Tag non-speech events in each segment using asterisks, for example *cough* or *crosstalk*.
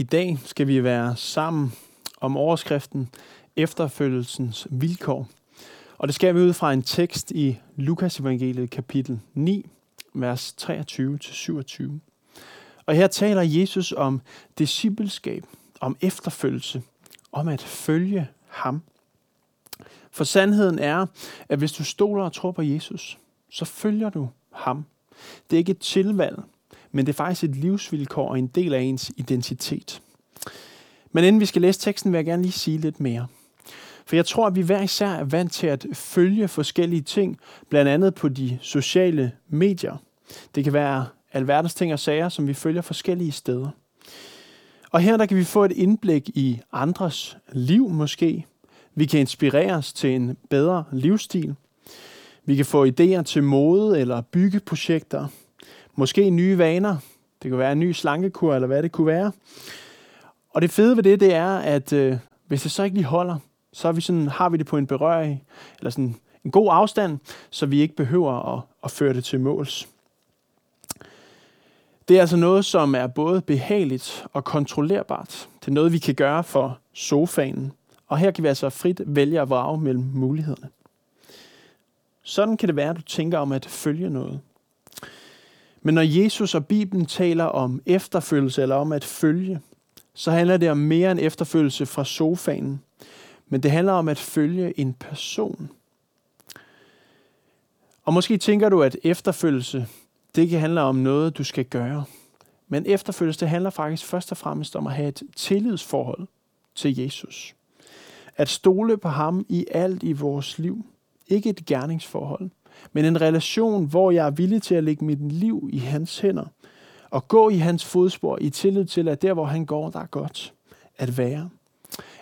I dag skal vi være sammen om overskriften Efterfølgelsens vilkår. Og det skal vi ud fra en tekst i Lukas evangeliet kapitel 9, vers 23-27. Og her taler Jesus om discipleskab, om efterfølgelse, om at følge ham. For sandheden er, at hvis du stoler og tror på Jesus, så følger du ham. Det er ikke et tilvalg, men det er faktisk et livsvilkår og en del af ens identitet. Men inden vi skal læse teksten, vil jeg gerne lige sige lidt mere. For jeg tror, at vi hver især er vant til at følge forskellige ting, blandt andet på de sociale medier. Det kan være alverdens ting og sager, som vi følger forskellige steder. Og her der kan vi få et indblik i andres liv måske. Vi kan inspireres til en bedre livsstil. Vi kan få idéer til mode eller byggeprojekter. Måske nye vaner. Det kan være en ny slankekur, eller hvad det kunne være. Og det fede ved det, det er, at øh, hvis det så ikke lige holder, så er vi sådan, har vi det på en berøring, eller sådan en god afstand, så vi ikke behøver at, at føre det til måls. Det er altså noget, som er både behageligt og kontrollerbart. Det er noget, vi kan gøre for sofaen. Og her kan vi altså frit vælge at vrage mellem mulighederne. Sådan kan det være, at du tænker om at følge noget. Men når Jesus og Bibelen taler om efterfølgelse eller om at følge, så handler det om mere end efterfølgelse fra sofaen. Men det handler om at følge en person. Og måske tænker du, at efterfølgelse, det kan handle om noget, du skal gøre. Men efterfølgelse, det handler faktisk først og fremmest om at have et tillidsforhold til Jesus. At stole på ham i alt i vores liv. Ikke et gerningsforhold, men en relation, hvor jeg er villig til at lægge mit liv i hans hænder og gå i hans fodspor i tillid til, at der, hvor han går, der er godt at være.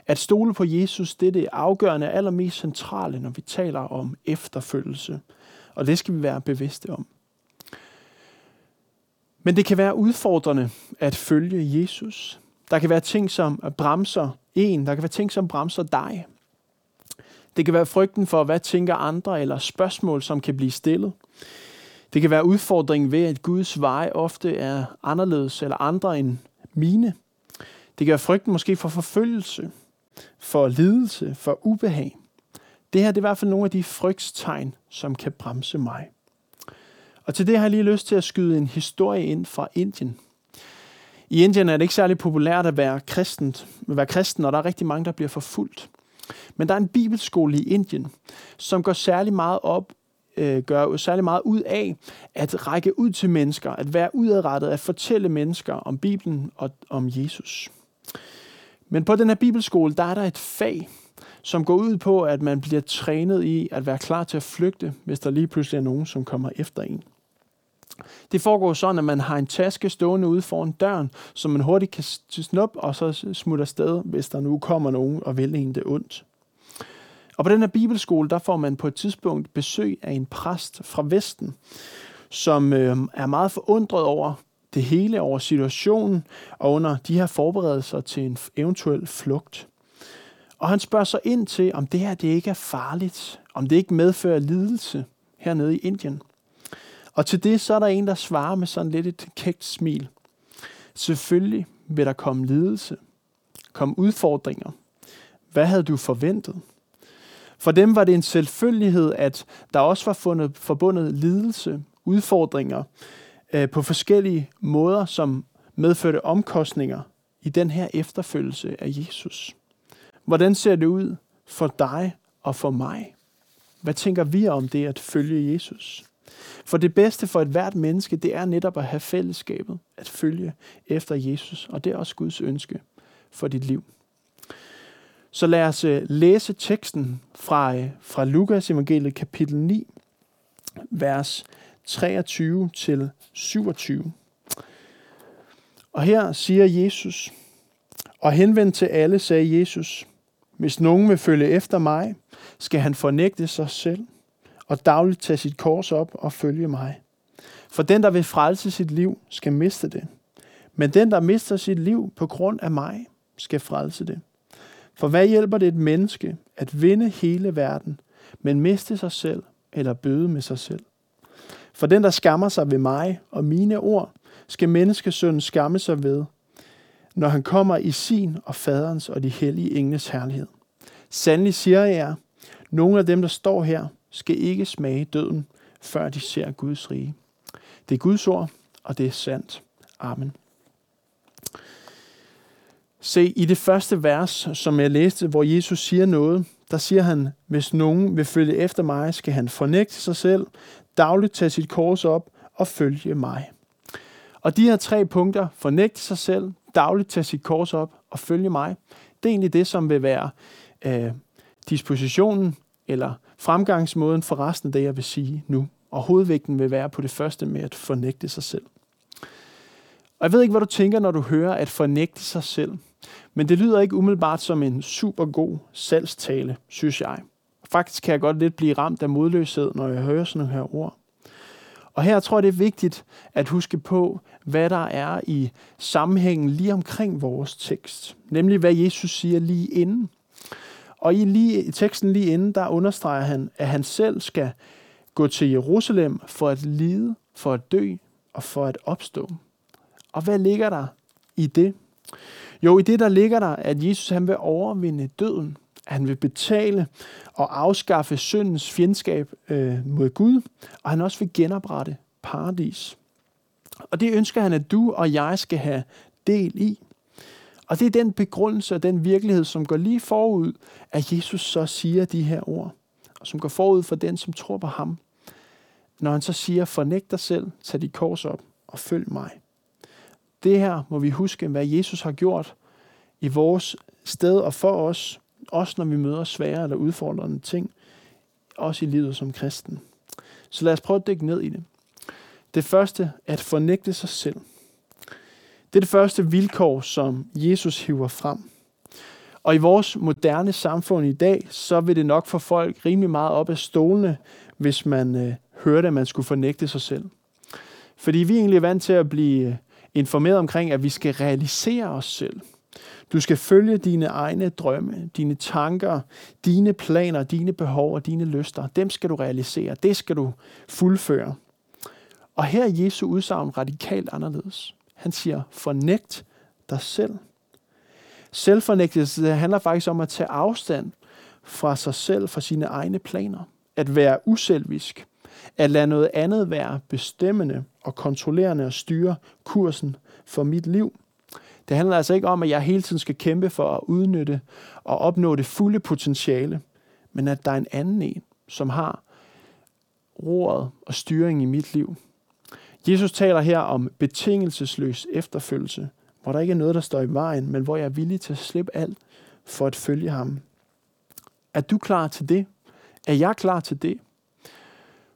At stole på Jesus, det er det afgørende allermest centrale, når vi taler om efterfølgelse. Og det skal vi være bevidste om. Men det kan være udfordrende at følge Jesus. Der kan være ting, som bremser en. Der kan være ting, som bremser dig. Det kan være frygten for, hvad tænker andre, eller spørgsmål, som kan blive stillet. Det kan være udfordringen ved, at Guds veje ofte er anderledes eller andre end mine. Det kan være frygten måske for forfølgelse, for lidelse, for ubehag. Det her det er i hvert fald nogle af de frygtstegn, som kan bremse mig. Og til det har jeg lige lyst til at skyde en historie ind fra Indien. I Indien er det ikke særlig populært at være, kristent, at være kristen, og der er rigtig mange, der bliver forfulgt. Men der er en bibelskole i Indien, som går særlig meget op øh, gør særlig meget ud af at række ud til mennesker, at være udadrettet, at fortælle mennesker om Bibelen og om Jesus. Men på den her bibelskole, der er der et fag, som går ud på, at man bliver trænet i at være klar til at flygte, hvis der lige pludselig er nogen, som kommer efter en. Det foregår sådan, at man har en taske stående ude foran døren, som man hurtigt kan snuppe og så smutte afsted, hvis der nu kommer nogen og vil en det ondt. Og på den her bibelskole, der får man på et tidspunkt besøg af en præst fra Vesten, som øh, er meget forundret over det hele, over situationen og under de her forberedelser til en eventuel flugt. Og han spørger så ind til, om det her det ikke er farligt, om det ikke medfører lidelse hernede i Indien. Og til det så er der en, der svarer med sådan lidt et kægt smil. Selvfølgelig vil der komme lidelse, komme udfordringer. Hvad havde du forventet? For dem var det en selvfølgelighed, at der også var fundet, forbundet lidelse, udfordringer øh, på forskellige måder, som medførte omkostninger i den her efterfølgelse af Jesus. Hvordan ser det ud for dig og for mig? Hvad tænker vi om det at følge Jesus? For det bedste for et hvert menneske, det er netop at have fællesskabet, at følge efter Jesus, og det er også Guds ønske for dit liv. Så lad os øh, læse teksten fra, øh, fra Lukas evangeliet kapitel 9, vers 23 til 27. Og her siger Jesus, og henvendt til alle sagde Jesus, hvis nogen vil følge efter mig, skal han fornægte sig selv og dagligt tage sit kors op og følge mig. For den, der vil frelse sit liv, skal miste det. Men den, der mister sit liv på grund af mig, skal frelse det. For hvad hjælper det et menneske at vinde hele verden, men miste sig selv eller bøde med sig selv? For den, der skammer sig ved mig og mine ord, skal menneskesønnen skamme sig ved, når han kommer i sin og faderens og de hellige engles herlighed. Sandelig siger jeg jer, nogle af dem, der står her, skal ikke smage døden, før de ser Guds rige. Det er Guds ord, og det er sandt. Amen. Se, i det første vers, som jeg læste, hvor Jesus siger noget, der siger han, hvis nogen vil følge efter mig, skal han fornægte sig selv, dagligt tage sit kors op og følge mig. Og de her tre punkter, fornægte sig selv, dagligt tage sit kors op og følge mig, det er egentlig det, som vil være øh, dispositionen eller fremgangsmåden for resten af det, jeg vil sige nu. Og hovedvægten vil være på det første med at fornægte sig selv. Og jeg ved ikke, hvad du tænker, når du hører at fornægte sig selv. Men det lyder ikke umiddelbart som en super god salgstale, synes jeg. Faktisk kan jeg godt lidt blive ramt af modløshed, når jeg hører sådan nogle her ord. Og her tror jeg, det er vigtigt at huske på, hvad der er i sammenhængen lige omkring vores tekst. Nemlig hvad Jesus siger lige inden. Og i, lige, i teksten lige inden, der understreger han, at han selv skal gå til Jerusalem for at lide, for at dø og for at opstå. Og hvad ligger der i det? Jo, i det der ligger der, at Jesus han vil overvinde døden. Han vil betale og afskaffe syndens fjendskab øh, mod Gud, og han også vil genoprette paradis. Og det ønsker han, at du og jeg skal have del i. Og det er den begrundelse og den virkelighed, som går lige forud, at Jesus så siger de her ord, og som går forud for den, som tror på ham. Når han så siger, fornægt dig selv, tag dit kors op og følg mig. Det her må vi huske, hvad Jesus har gjort i vores sted og for os, også når vi møder svære eller udfordrende ting, også i livet som kristen. Så lad os prøve at dykke ned i det. Det første, at fornægte sig selv. Det er det første vilkår, som Jesus hiver frem. Og i vores moderne samfund i dag, så vil det nok få folk rimelig meget op af stolene, hvis man øh, hørte, at man skulle fornægte sig selv. Fordi vi er egentlig vant til at blive øh, informeret omkring, at vi skal realisere os selv. Du skal følge dine egne drømme, dine tanker, dine planer, dine behov og dine lyster. Dem skal du realisere. Det skal du fuldføre. Og her er Jesu udsagn radikalt anderledes. Han siger, fornægt dig selv. Selvfornægtelse handler faktisk om at tage afstand fra sig selv, fra sine egne planer. At være uselvisk. At lade noget andet være bestemmende og kontrollerende og styre kursen for mit liv. Det handler altså ikke om, at jeg hele tiden skal kæmpe for at udnytte og opnå det fulde potentiale, men at der er en anden en, som har roret og styring i mit liv. Jesus taler her om betingelsesløs efterfølgelse, hvor der ikke er noget, der står i vejen, men hvor jeg er villig til at slippe alt for at følge ham. Er du klar til det? Er jeg klar til det?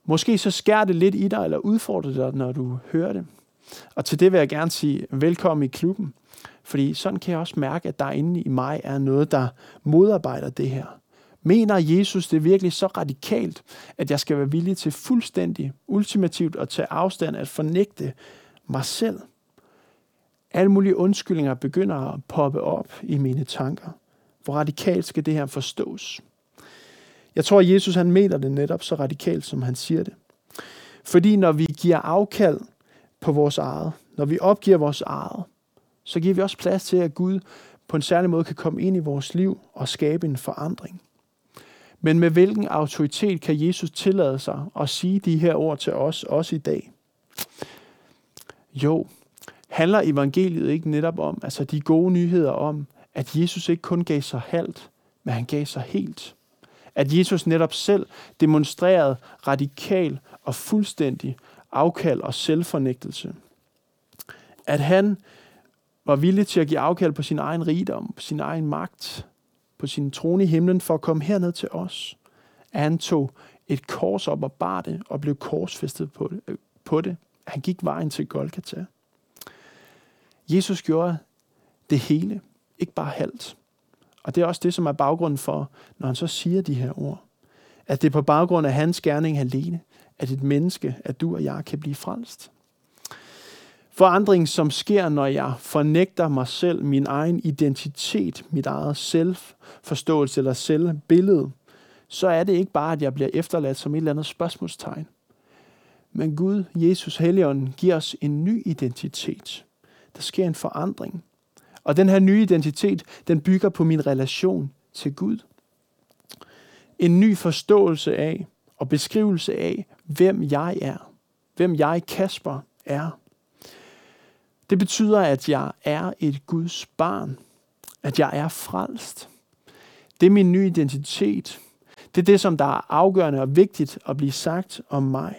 Måske så skærer det lidt i dig, eller udfordrer dig, når du hører det. Og til det vil jeg gerne sige velkommen i klubben. Fordi sådan kan jeg også mærke, at der inde i mig er noget, der modarbejder det her. Mener Jesus det virkelig så radikalt, at jeg skal være villig til fuldstændig, ultimativt at tage afstand, at fornægte mig selv? Alle mulige undskyldninger begynder at poppe op i mine tanker. Hvor radikalt skal det her forstås? Jeg tror, at Jesus han mener det netop så radikalt, som han siger det. Fordi når vi giver afkald på vores eget, når vi opgiver vores eget, så giver vi også plads til, at Gud på en særlig måde kan komme ind i vores liv og skabe en forandring. Men med hvilken autoritet kan Jesus tillade sig at sige de her ord til os, også i dag? Jo, handler evangeliet ikke netop om, altså de gode nyheder om, at Jesus ikke kun gav sig halvt, men han gav sig helt. At Jesus netop selv demonstrerede radikal og fuldstændig afkald og selvfornægtelse. At han var villig til at give afkald på sin egen rigdom, på sin egen magt, på sin trone i himlen for at komme herned til os. At han tog et kors op og bar det og blev korsfæstet på det. Øh, på det. Han gik vejen til Golgata. Jesus gjorde det hele, ikke bare halvt. Og det er også det, som er baggrunden for, når han så siger de her ord. At det er på baggrund af hans gerning alene, at et menneske, at du og jeg kan blive frelst. Forandring, som sker, når jeg fornægter mig selv, min egen identitet, mit eget selvforståelse eller selvbillede, så er det ikke bare, at jeg bliver efterladt som et eller andet spørgsmålstegn. Men Gud, Jesus, Helligånden, giver os en ny identitet. Der sker en forandring. Og den her nye identitet, den bygger på min relation til Gud. En ny forståelse af og beskrivelse af, hvem jeg er. Hvem jeg, Kasper, er. Det betyder, at jeg er et Guds barn. At jeg er frelst. Det er min nye identitet. Det er det, som der er afgørende og vigtigt at blive sagt om mig.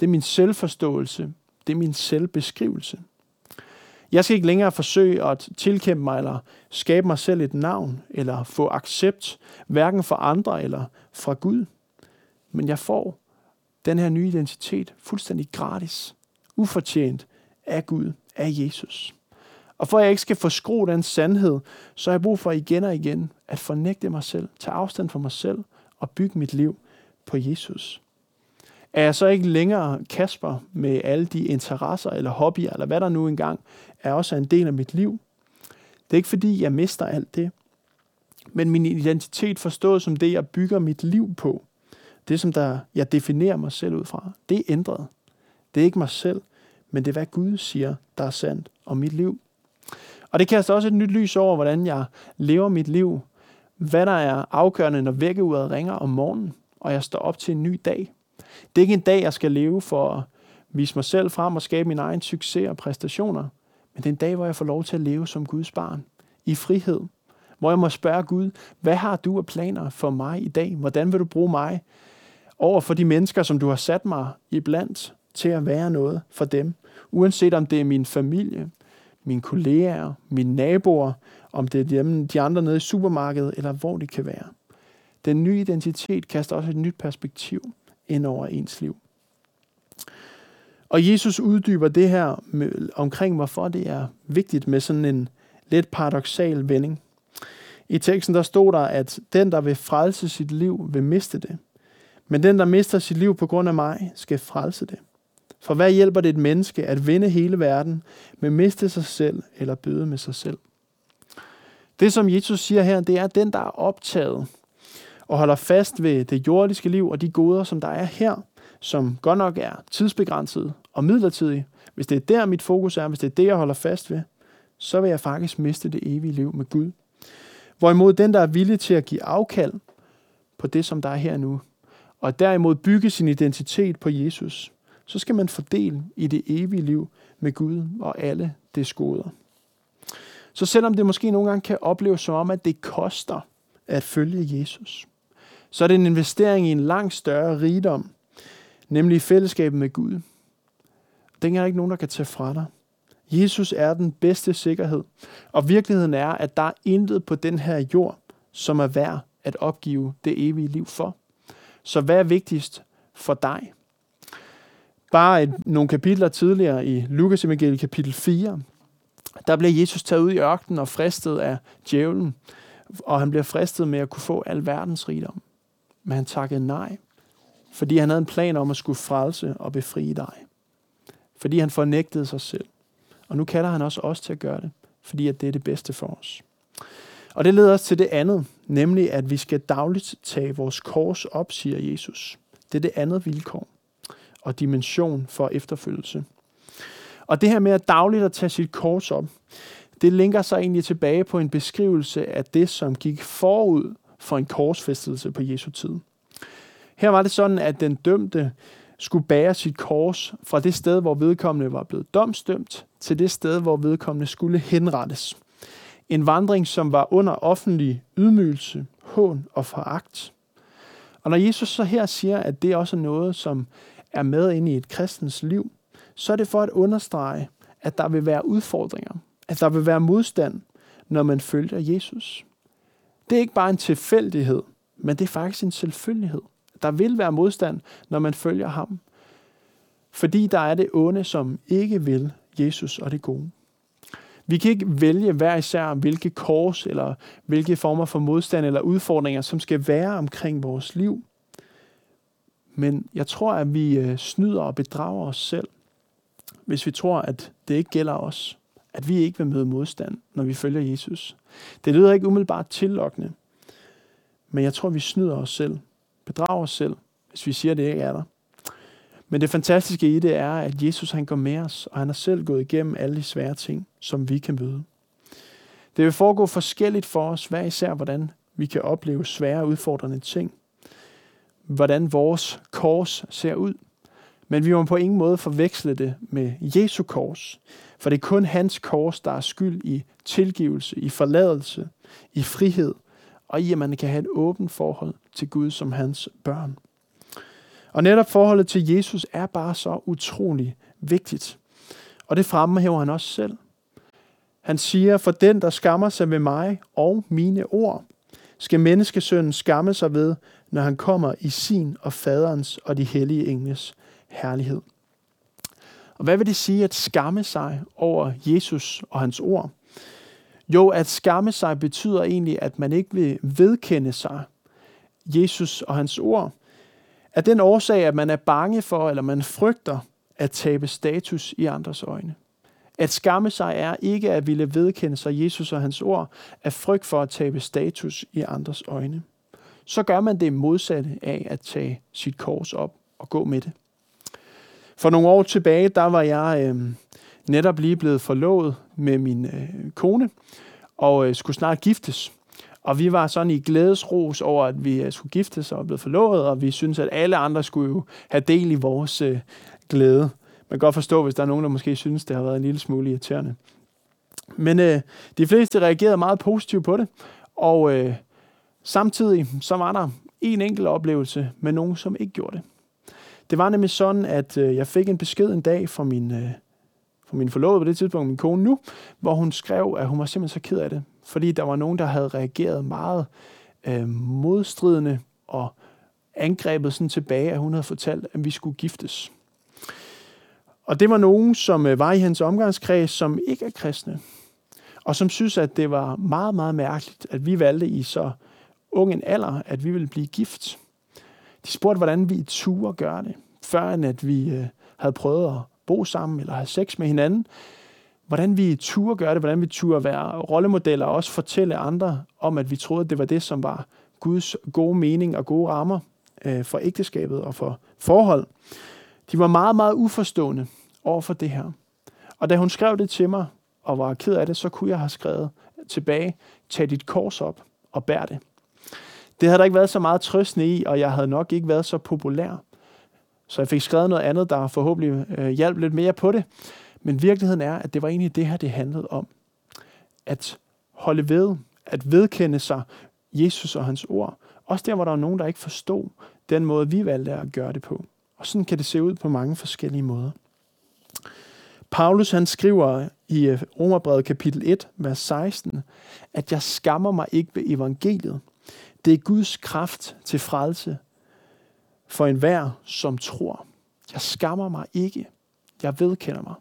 Det er min selvforståelse. Det er min selvbeskrivelse. Jeg skal ikke længere forsøge at tilkæmpe mig eller skabe mig selv et navn eller få accept, hverken fra andre eller fra Gud. Men jeg får den her nye identitet fuldstændig gratis, ufortjent af Gud, af Jesus. Og for at jeg ikke skal forskro den sandhed, så har jeg brug for igen og igen at fornægte mig selv, tage afstand fra mig selv og bygge mit liv på Jesus. Er jeg så ikke længere Kasper med alle de interesser eller hobbyer, eller hvad der nu engang er også en del af mit liv? Det er ikke fordi, jeg mister alt det. Men min identitet forstået som det, jeg bygger mit liv på. Det, som der, jeg definerer mig selv ud fra. Det er ændret. Det er ikke mig selv, men det er, hvad Gud siger, der er sandt om mit liv. Og det kaster også et nyt lys over, hvordan jeg lever mit liv. Hvad der er afgørende, når vækkeuret ringer om morgenen, og jeg står op til en ny dag. Det er ikke en dag, jeg skal leve for at vise mig selv frem og skabe min egen succes og præstationer. Men det er en dag, hvor jeg får lov til at leve som Guds barn. I frihed. Hvor jeg må spørge Gud, hvad har du af planer for mig i dag? Hvordan vil du bruge mig over for de mennesker, som du har sat mig i blandt til at være noget for dem? Uanset om det er min familie, mine kolleger, mine naboer, om det er dem, de andre nede i supermarkedet, eller hvor det kan være. Den nye identitet kaster også et nyt perspektiv ind over ens liv. Og Jesus uddyber det her med, omkring, hvorfor det er vigtigt med sådan en lidt paradoxal vending. I teksten der stod der, at den, der vil frelse sit liv, vil miste det. Men den, der mister sit liv på grund af mig, skal frelse det. For hvad hjælper det et menneske at vinde hele verden, men miste sig selv eller bøde med sig selv? Det, som Jesus siger her, det er, at den, der er optaget og holder fast ved det jordiske liv og de goder, som der er her, som godt nok er tidsbegrænset og midlertidige, hvis det er der, mit fokus er, hvis det er det, jeg holder fast ved, så vil jeg faktisk miste det evige liv med Gud. Hvorimod den, der er villig til at give afkald på det, som der er her nu, og derimod bygge sin identitet på Jesus, så skal man fordele i det evige liv med Gud og alle det skoder. Så selvom det måske nogle gange kan opleves som om, at det koster at følge Jesus, så er det en investering i en langt større rigdom, nemlig fællesskabet med Gud. Den er der ikke nogen, der kan tage fra dig. Jesus er den bedste sikkerhed, og virkeligheden er, at der er intet på den her jord, som er værd at opgive det evige liv for. Så hvad er vigtigst for dig? Bare et, nogle kapitler tidligere i Lukas evangeliet kapitel 4, der bliver Jesus taget ud i ørkenen og fristet af djævlen, og han bliver fristet med at kunne få al verdens rigdom. Men han takkede nej, fordi han havde en plan om at skulle frelse og befri dig. Fordi han fornægtede sig selv. Og nu kalder han også os til at gøre det, fordi at det er det bedste for os. Og det leder os til det andet, nemlig at vi skal dagligt tage vores kors op, siger Jesus. Det er det andet vilkår og dimension for efterfølgelse. Og det her med at dagligt at tage sit kors op, det linker sig egentlig tilbage på en beskrivelse af det, som gik forud for en korsfæstelse på Jesu tid. Her var det sådan, at den dømte skulle bære sit kors fra det sted, hvor vedkommende var blevet domsdømt, til det sted, hvor vedkommende skulle henrettes. En vandring, som var under offentlig ydmygelse, hån og foragt. Og når Jesus så her siger, at det også er noget, som er med ind i et kristens liv, så er det for at understrege, at der vil være udfordringer, at der vil være modstand, når man følger Jesus. Det er ikke bare en tilfældighed, men det er faktisk en selvfølgelighed. Der vil være modstand, når man følger ham. Fordi der er det onde, som ikke vil Jesus og det gode. Vi kan ikke vælge hver især, hvilke kors eller hvilke former for modstand eller udfordringer, som skal være omkring vores liv. Men jeg tror, at vi øh, snyder og bedrager os selv, hvis vi tror, at det ikke gælder os. At vi ikke vil møde modstand, når vi følger Jesus. Det lyder ikke umiddelbart tillokkende, men jeg tror, vi snyder os selv, bedrager os selv, hvis vi siger, at det ikke er der. Men det fantastiske i det er, at Jesus han går med os, og han har selv gået igennem alle de svære ting, som vi kan møde. Det vil foregå forskelligt for os, hver især hvordan vi kan opleve svære udfordrende ting. Hvordan vores kors ser ud. Men vi må på ingen måde forveksle det med Jesu kors. For det er kun hans kors, der er skyld i tilgivelse, i forladelse, i frihed, og i at man kan have et åbent forhold til Gud som hans børn. Og netop forholdet til Jesus er bare så utrolig vigtigt. Og det fremhæver han også selv. Han siger, for den, der skammer sig ved mig og mine ord, skal menneskesønnen skamme sig ved, når han kommer i sin og faderens og de hellige engles herlighed. Og hvad vil det sige at skamme sig over Jesus og hans ord? Jo, at skamme sig betyder egentlig, at man ikke vil vedkende sig Jesus og hans ord. At den årsag, at man er bange for, eller man frygter at tabe status i andres øjne. At skamme sig er ikke at ville vedkende sig Jesus og hans ord, af frygt for at tabe status i andres øjne. Så gør man det modsatte af at tage sit kors op og gå med det. For nogle år tilbage, der var jeg øh, netop lige blevet forlovet med min øh, kone, og øh, skulle snart giftes. Og vi var sådan i glædesros over, at vi øh, skulle giftes og blev forlovet, og vi synes at alle andre skulle jo have del i vores øh, glæde. Man kan godt forstå, hvis der er nogen, der måske synes, det har været en lille smule irriterende. Men øh, de fleste reagerede meget positivt på det, og øh, samtidig så var der en enkelt oplevelse med nogen, som ikke gjorde det. Det var nemlig sådan, at øh, jeg fik en besked en dag fra min, øh, fra min forlovede på det tidspunkt, min kone nu, hvor hun skrev, at hun var simpelthen så ked af det, fordi der var nogen, der havde reageret meget øh, modstridende og angrebet sådan tilbage, at hun havde fortalt, at vi skulle giftes. Og det var nogen, som øh, var i hans omgangskreds, som ikke er kristne, og som synes, at det var meget, meget mærkeligt, at vi valgte i så ung en alder, at vi ville blive gift. De spurgte, hvordan vi turde gøre det, før end at vi øh, havde prøvet at bo sammen eller have sex med hinanden. Hvordan vi turde gøre det, hvordan vi turde være rollemodeller og også fortælle andre om, at vi troede, at det var det, som var Guds gode mening og gode rammer øh, for ægteskabet og for forhold. De var meget, meget uforstående over for det her. Og da hun skrev det til mig og var ked af det, så kunne jeg have skrevet tilbage, tag dit kors op og bær det. Det havde der ikke været så meget trøstende i, og jeg havde nok ikke været så populær. Så jeg fik skrevet noget andet, der forhåbentlig øh, hjalp lidt mere på det. Men virkeligheden er, at det var egentlig det her, det handlede om. At holde ved, at vedkende sig Jesus og hans ord. Også der, hvor der var nogen, der ikke forstod den måde, vi valgte at gøre det på. Og sådan kan det se ud på mange forskellige måder. Paulus han skriver i øh, Romerbrevet kapitel 1, vers 16, at jeg skammer mig ikke ved evangeliet. Det er Guds kraft til frelse for enhver, som tror. Jeg skammer mig ikke. Jeg vedkender mig.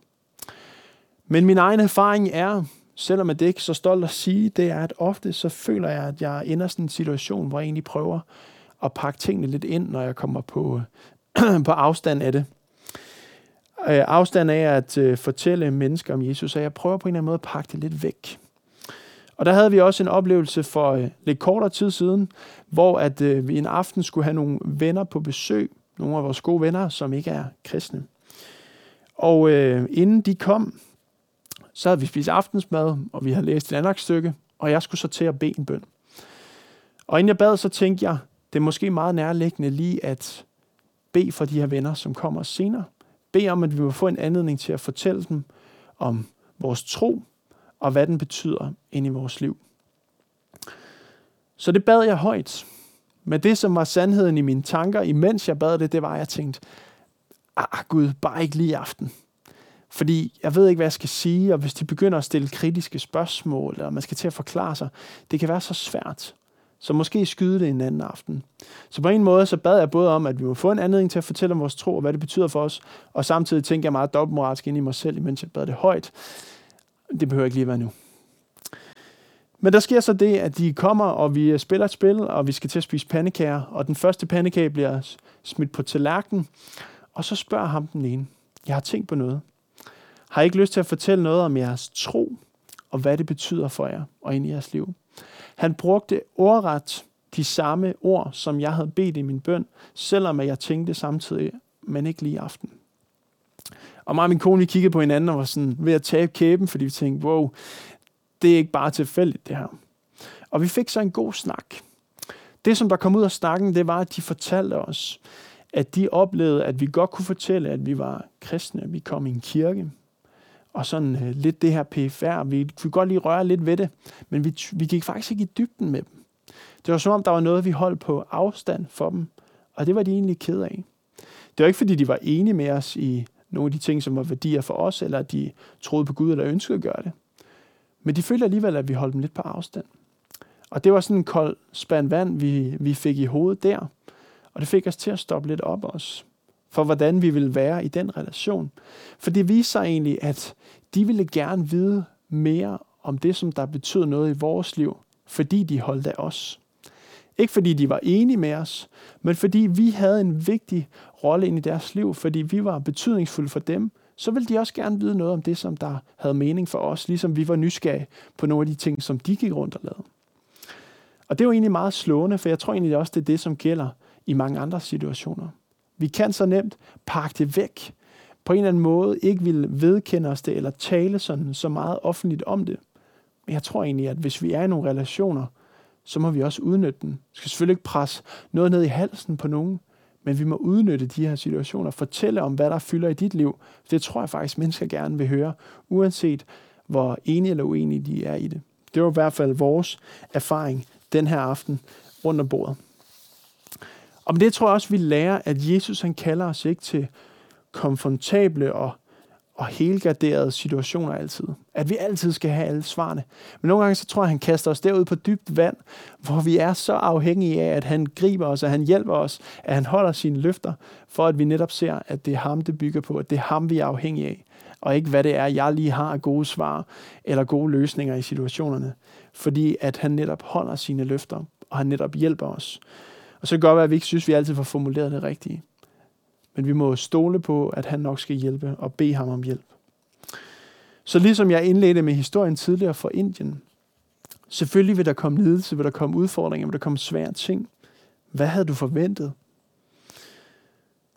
Men min egen erfaring er, selvom det ikke er så stolt at sige, det er, at ofte så føler jeg, at jeg ender sådan en situation, hvor jeg egentlig prøver at pakke tingene lidt ind, når jeg kommer på, *clears throat* på afstand af det. Øh, afstand af at øh, fortælle mennesker om Jesus, så jeg prøver på en eller anden måde at pakke det lidt væk. Og der havde vi også en oplevelse for øh, lidt kortere tid siden, hvor at øh, vi en aften skulle have nogle venner på besøg, nogle af vores gode venner, som ikke er kristne. Og øh, inden de kom, så havde vi spist aftensmad, og vi havde læst et andet stykke, og jeg skulle så til at bede en bøn. Og inden jeg bad, så tænkte jeg, det er måske meget nærliggende lige at bede for de her venner, som kommer senere. Bed om, at vi må få en anledning til at fortælle dem om vores tro, og hvad den betyder ind i vores liv. Så det bad jeg højt. Men det, som var sandheden i mine tanker, imens jeg bad det, det var, at jeg tænkte, ah Gud, bare ikke lige i aften. Fordi jeg ved ikke, hvad jeg skal sige, og hvis de begynder at stille kritiske spørgsmål, eller man skal til at forklare sig, det kan være så svært. Så måske skyde det en anden aften. Så på en måde så bad jeg både om, at vi må få en anledning til at fortælle om vores tro, og hvad det betyder for os, og samtidig tænkte jeg meget dobbeltmoralsk ind i mig selv, imens jeg bad det højt. Det behøver ikke lige være nu. Men der sker så det, at de kommer, og vi øh, spiller et spil, og vi skal til at spise pandekager, og den første pandekage bliver smidt på tallerkenen, og så spørger ham den ene, jeg har tænkt på noget. Har I ikke lyst til at fortælle noget om jeres tro, og hvad det betyder for jer og ind i jeres liv? Han brugte ordret de samme ord, som jeg havde bedt i min bøn, selvom jeg tænkte samtidig, men ikke lige i aften. Og mig og min kone, vi kiggede på hinanden og var sådan ved at tabe kæben, fordi vi tænkte, wow, det er ikke bare tilfældigt, det her. Og vi fik så en god snak. Det, som der kom ud af snakken, det var, at de fortalte os, at de oplevede, at vi godt kunne fortælle, at vi var kristne, at vi kom i en kirke, og sådan uh, lidt det her PFR, vi kunne godt lige røre lidt ved det, men vi, vi gik faktisk ikke i dybden med dem. Det var som om, der var noget, vi holdt på afstand for dem, og det var de egentlig ked af. Det var ikke, fordi de var enige med os i nogle af de ting, som var værdier for os, eller at de troede på Gud eller ønskede at gøre det. Men de følte alligevel, at vi holdt dem lidt på afstand. Og det var sådan en kold spand vand, vi, vi fik i hovedet der. Og det fik os til at stoppe lidt op os for hvordan vi vil være i den relation. For det viste sig egentlig, at de ville gerne vide mere om det, som der betød noget i vores liv, fordi de holdt af os. Ikke fordi de var enige med os, men fordi vi havde en vigtig rolle ind i deres liv, fordi vi var betydningsfulde for dem, så ville de også gerne vide noget om det, som der havde mening for os, ligesom vi var nysgerrige på nogle af de ting, som de gik rundt og lavede. Og det var egentlig meget slående, for jeg tror egentlig også, det er det, som gælder i mange andre situationer. Vi kan så nemt pakke det væk, på en eller anden måde ikke vil vedkende os det, eller tale sådan så meget offentligt om det. Men jeg tror egentlig, at hvis vi er i nogle relationer, så må vi også udnytte den. Vi skal selvfølgelig ikke presse noget ned i halsen på nogen, men vi må udnytte de her situationer, fortælle om, hvad der fylder i dit liv. Det tror jeg faktisk, mennesker gerne vil høre, uanset hvor enige eller uenige de er i det. Det var i hvert fald vores erfaring den her aften rundt om bordet. Og det tror jeg også, vi lærer, at Jesus han kalder os ikke til komfortable og, og helgarderede situationer altid. At vi altid skal have alle svarene. Men nogle gange så tror jeg, han kaster os derud på dybt vand, hvor vi er så afhængige af, at han griber os, at han hjælper os, at han holder sine løfter, for at vi netop ser, at det er ham, det bygger på, at det er ham, vi er afhængige af, og ikke hvad det er, jeg lige har gode svar eller gode løsninger i situationerne. Fordi at han netop holder sine løfter, og han netop hjælper os. Og så kan det godt være, at vi ikke synes, at vi altid får formuleret det rigtige. Men vi må stole på, at han nok skal hjælpe og bede ham om hjælp. Så ligesom jeg indledte med historien tidligere for Indien, selvfølgelig vil der komme lidelse, vil der komme udfordringer, vil der komme svære ting. Hvad havde du forventet?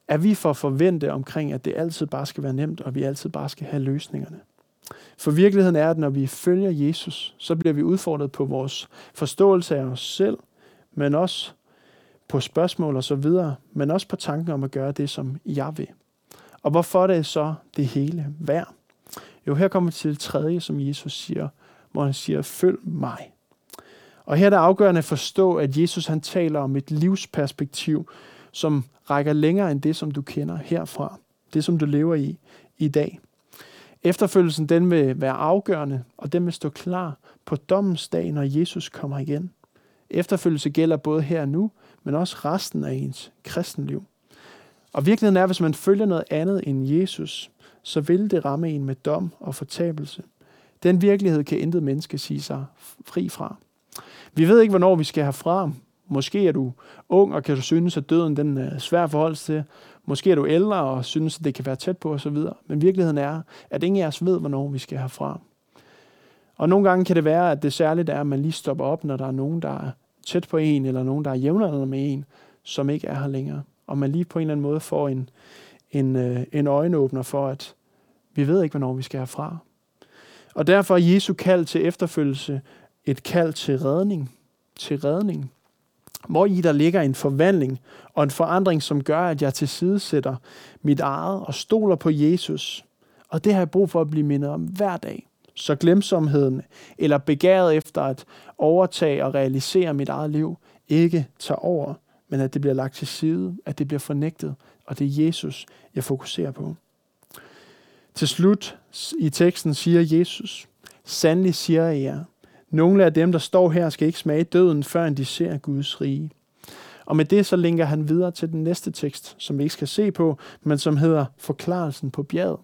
Er vi for forvente omkring, at det altid bare skal være nemt, og vi altid bare skal have løsningerne? For virkeligheden er, at når vi følger Jesus, så bliver vi udfordret på vores forståelse af os selv, men også på spørgsmål og så videre, men også på tanken om at gøre det, som jeg vil. Og hvorfor det er så det hele værd? Jo, her kommer vi til det tredje, som Jesus siger, hvor han siger, følg mig. Og her er det afgørende at forstå, at Jesus han taler om et livsperspektiv, som rækker længere end det, som du kender herfra. Det, som du lever i i dag. Efterfølgelsen den vil være afgørende, og den vil stå klar på dommens dag, når Jesus kommer igen. Efterfølgelse gælder både her og nu, men også resten af ens kristenliv. Og virkeligheden er, at hvis man følger noget andet end Jesus, så vil det ramme en med dom og fortabelse. Den virkelighed kan intet menneske sige sig fri fra. Vi ved ikke, hvornår vi skal herfra. Måske er du ung, og kan du synes, at døden den er svær forhold til. Måske er du ældre, og synes, at det kan være tæt på osv. Men virkeligheden er, at ingen af os ved, hvornår vi skal herfra. Og nogle gange kan det være, at det særligt er, at man lige stopper op, når der er nogen, der er tæt på en, eller nogen, der er jævnaldrende med en, som ikke er her længere. Og man lige på en eller anden måde får en, en, øh, en øjenåbner for, at vi ved ikke, hvornår vi skal herfra. Og derfor er Jesu kald til efterfølgelse et kald til redning. Til redning. Hvor i der ligger en forvandling og en forandring, som gør, at jeg tilsidesætter mit eget og stoler på Jesus. Og det har jeg brug for at blive mindet om hver dag så glemsomheden eller begæret efter at overtage og realisere mit eget liv ikke tager over, men at det bliver lagt til side, at det bliver fornægtet, og det er Jesus, jeg fokuserer på. Til slut i teksten siger Jesus, Sandelig siger jeg jer, nogle af dem, der står her, skal ikke smage døden, før de ser Guds rige. Og med det så linker han videre til den næste tekst, som vi ikke skal se på, men som hedder Forklarelsen på bjerget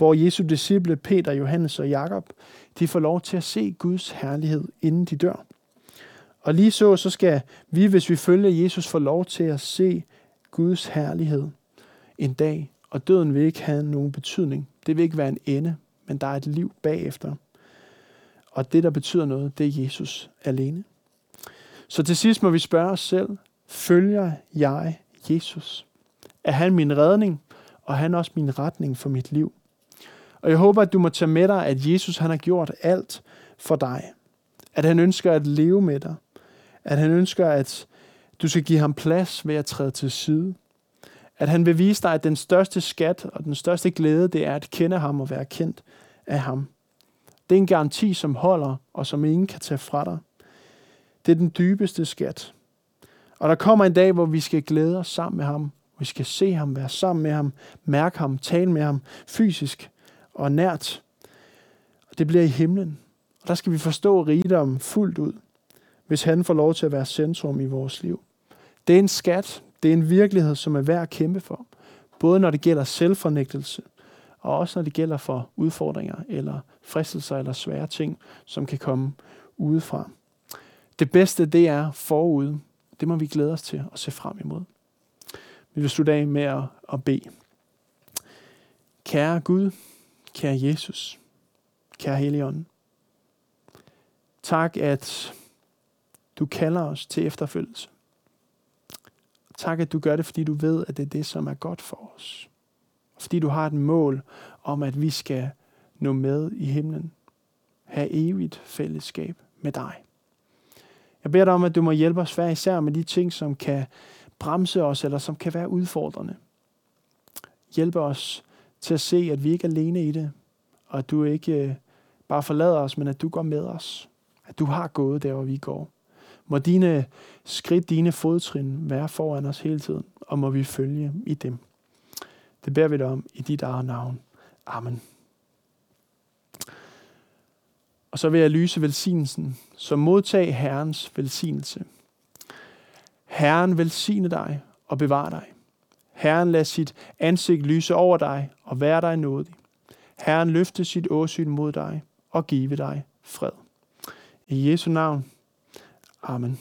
hvor Jesu disciple Peter, Johannes og Jakob, de får lov til at se Guds herlighed, inden de dør. Og lige så, så skal vi, hvis vi følger Jesus, få lov til at se Guds herlighed en dag. Og døden vil ikke have nogen betydning. Det vil ikke være en ende, men der er et liv bagefter. Og det, der betyder noget, det er Jesus alene. Så til sidst må vi spørge os selv, følger jeg Jesus? Er han min redning, og er han også min retning for mit liv? Og jeg håber, at du må tage med dig, at Jesus han har gjort alt for dig. At han ønsker at leve med dig. At han ønsker, at du skal give ham plads ved at træde til side. At han vil vise dig, at den største skat og den største glæde, det er at kende ham og være kendt af ham. Det er en garanti, som holder, og som ingen kan tage fra dig. Det er den dybeste skat. Og der kommer en dag, hvor vi skal glæde os sammen med ham. Vi skal se ham, være sammen med ham, mærke ham, tale med ham fysisk og nært. Og det bliver i himlen. Og der skal vi forstå rigdom fuldt ud, hvis han får lov til at være centrum i vores liv. Det er en skat, det er en virkelighed, som er værd at kæmpe for. Både når det gælder selvfornægtelse, og også når det gælder for udfordringer eller fristelser eller svære ting, som kan komme udefra. Det bedste, det er forud. Det må vi glæde os til at se frem imod. Vi vil slutte af med at, at bede. Kære Gud, kære Jesus, kære Helligånd. Tak, at du kalder os til efterfølgelse. Tak, at du gør det, fordi du ved, at det er det, som er godt for os. Fordi du har et mål om, at vi skal nå med i himlen. Have evigt fællesskab med dig. Jeg beder dig om, at du må hjælpe os hver især med de ting, som kan bremse os, eller som kan være udfordrende. Hjælp os til at se, at vi ikke er alene i det, og at du ikke øh, bare forlader os, men at du går med os. At du har gået der, hvor vi går. Må dine skridt, dine fodtrin være foran os hele tiden, og må vi følge i dem. Det beder vi dig om i dit eget navn. Amen. Og så vil jeg lyse velsignelsen, så modtag Herrens velsignelse. Herren velsigne dig og bevare dig. Herren lad sit ansigt lyse over dig og være dig nådig. Herren løfte sit åsyn mod dig og give dig fred. I Jesu navn. Amen.